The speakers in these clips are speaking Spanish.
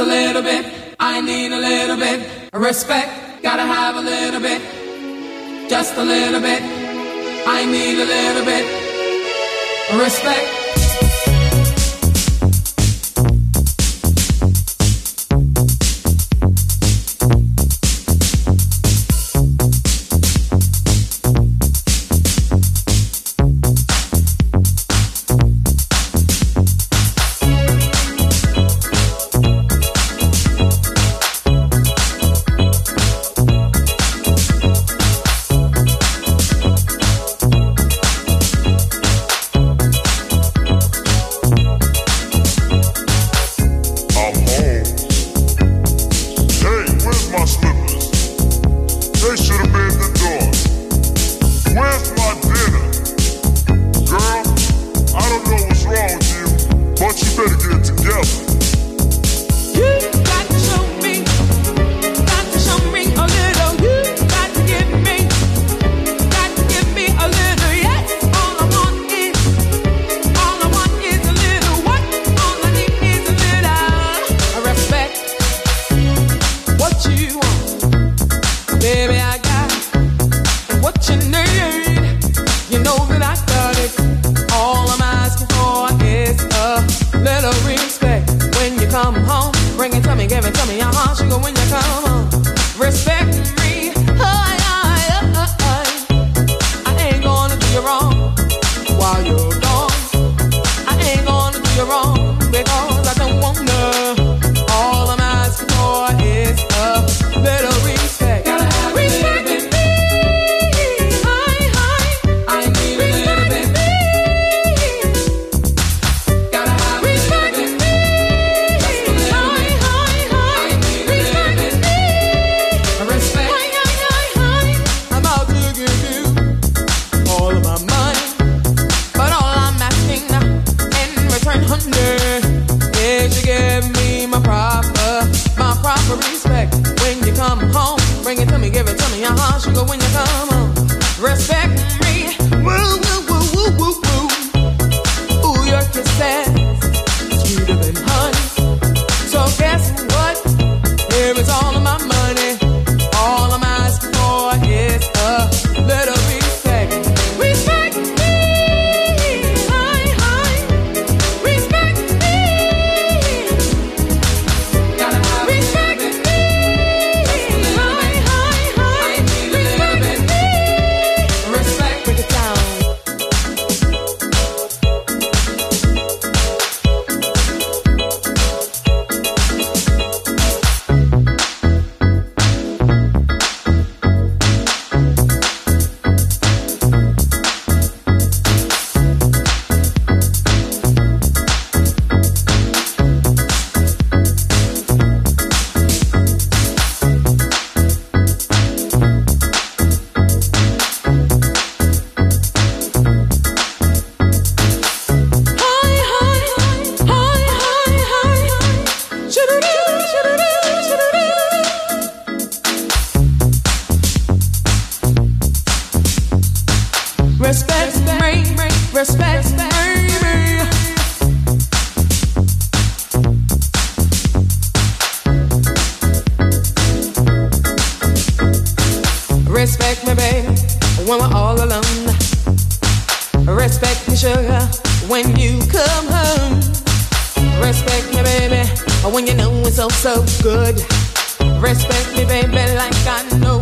A little bit, I need a little bit respect. Gotta have a little bit, just a little bit. I need a little bit respect. Respect, respect, me, respect, respect baby. Respect me, baby, when we're all alone. Respect me, sugar, when you come home. Respect me, baby, when you know it's all so good. Respect me, baby, like I know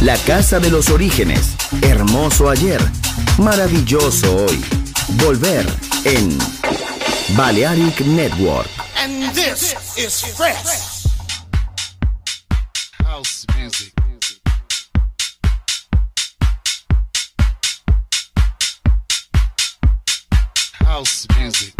La casa de los orígenes. Hermoso ayer. Maravilloso hoy. Volver en Balearic Network. And this is fresh. House music. House music.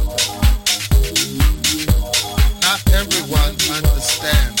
understand.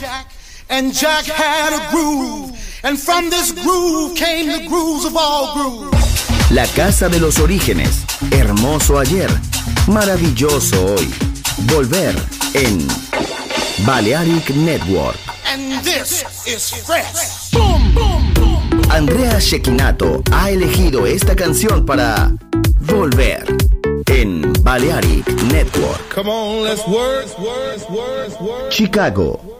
Jack, and Jack had a groove, and from this groove came the grooves of all grooves. La casa de los orígenes, hermoso ayer, maravilloso hoy. Volver en Balearic Network. And this is fresh. Boom, boom, boom. Andrea Shekinato ha elegido esta canción para Volver en Balearic Network. Come on, let's work, work, work, work. Chicago,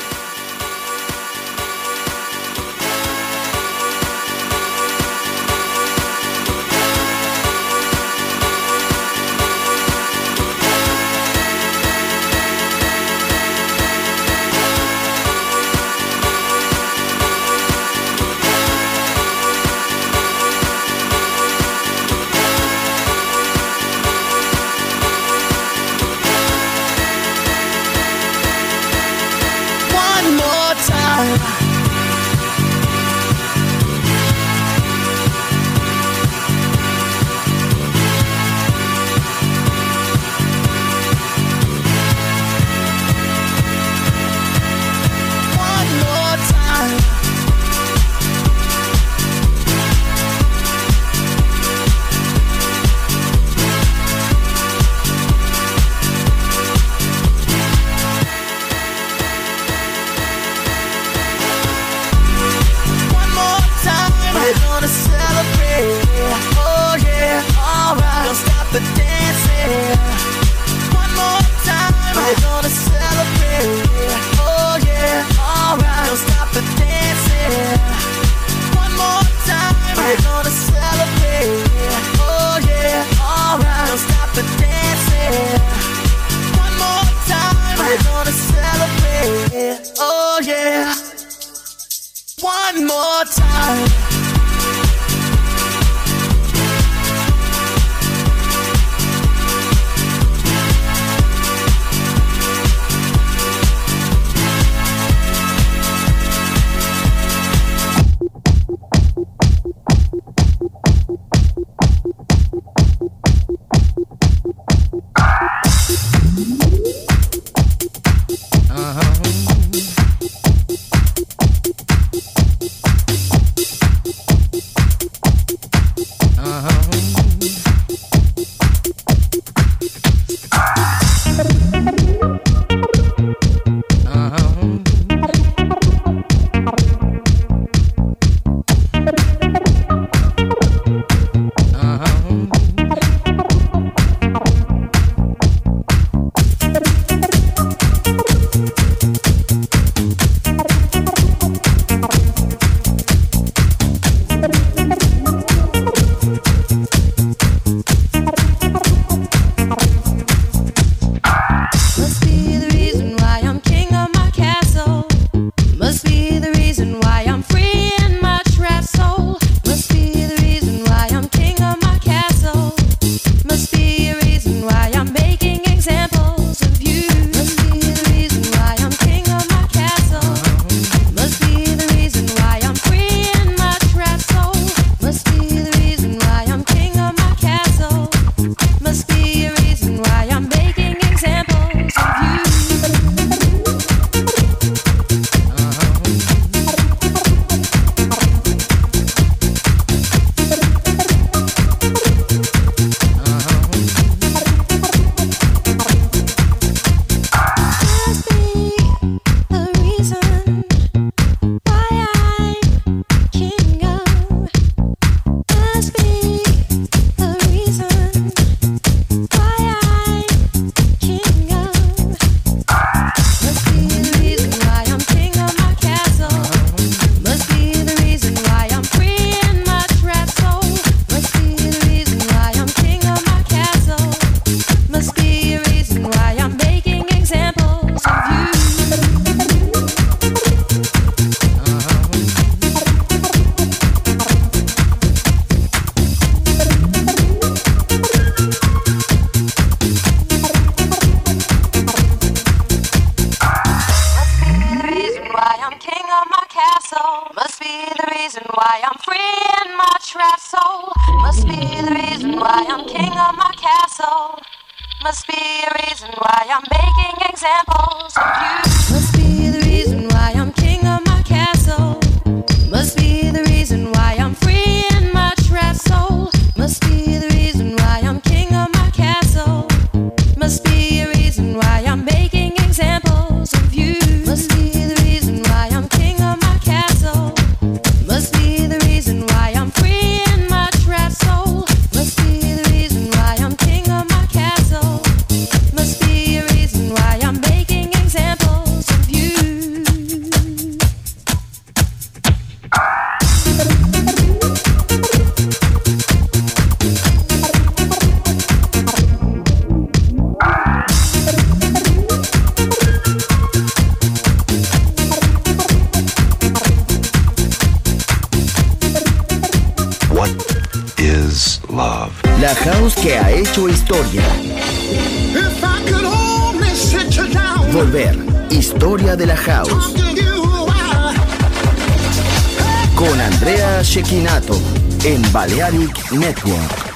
Network.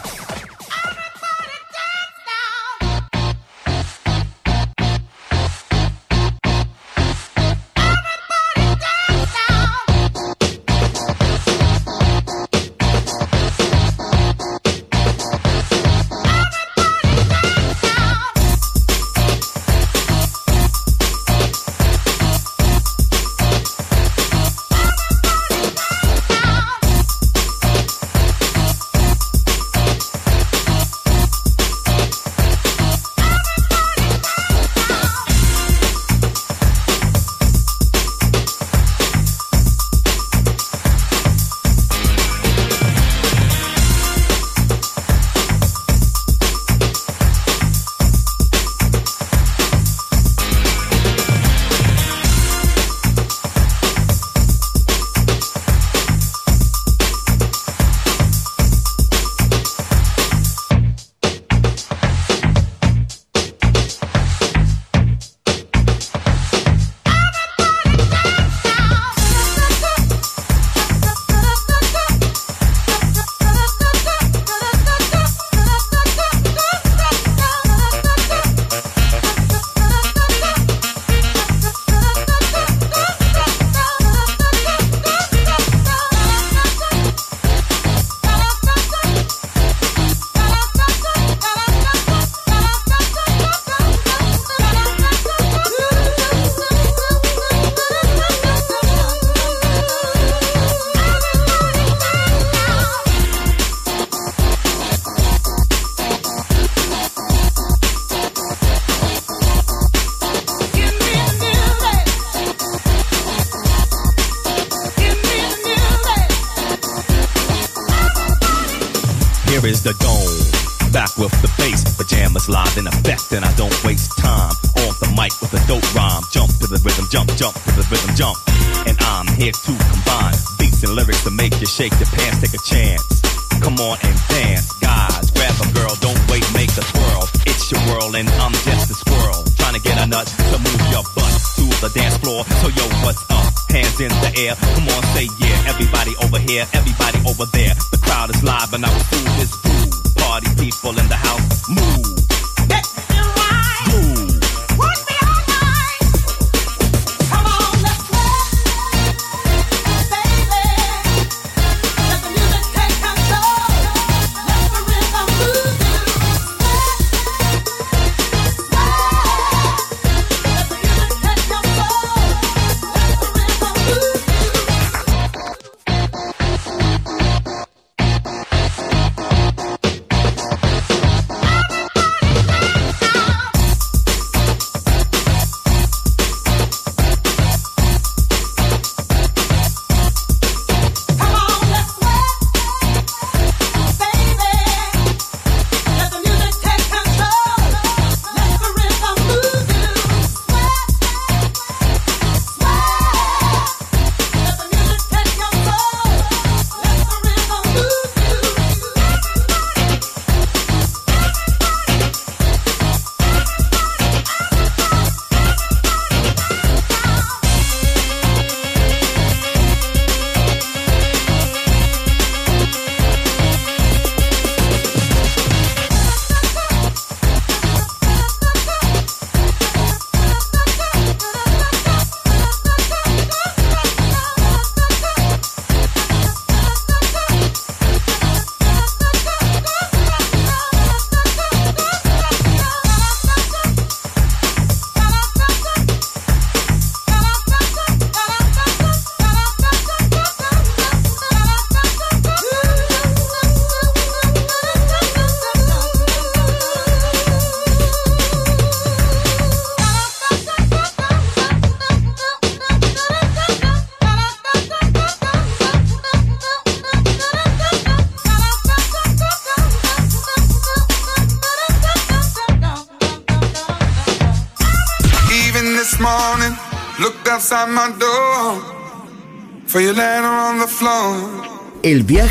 Here, everybody over there.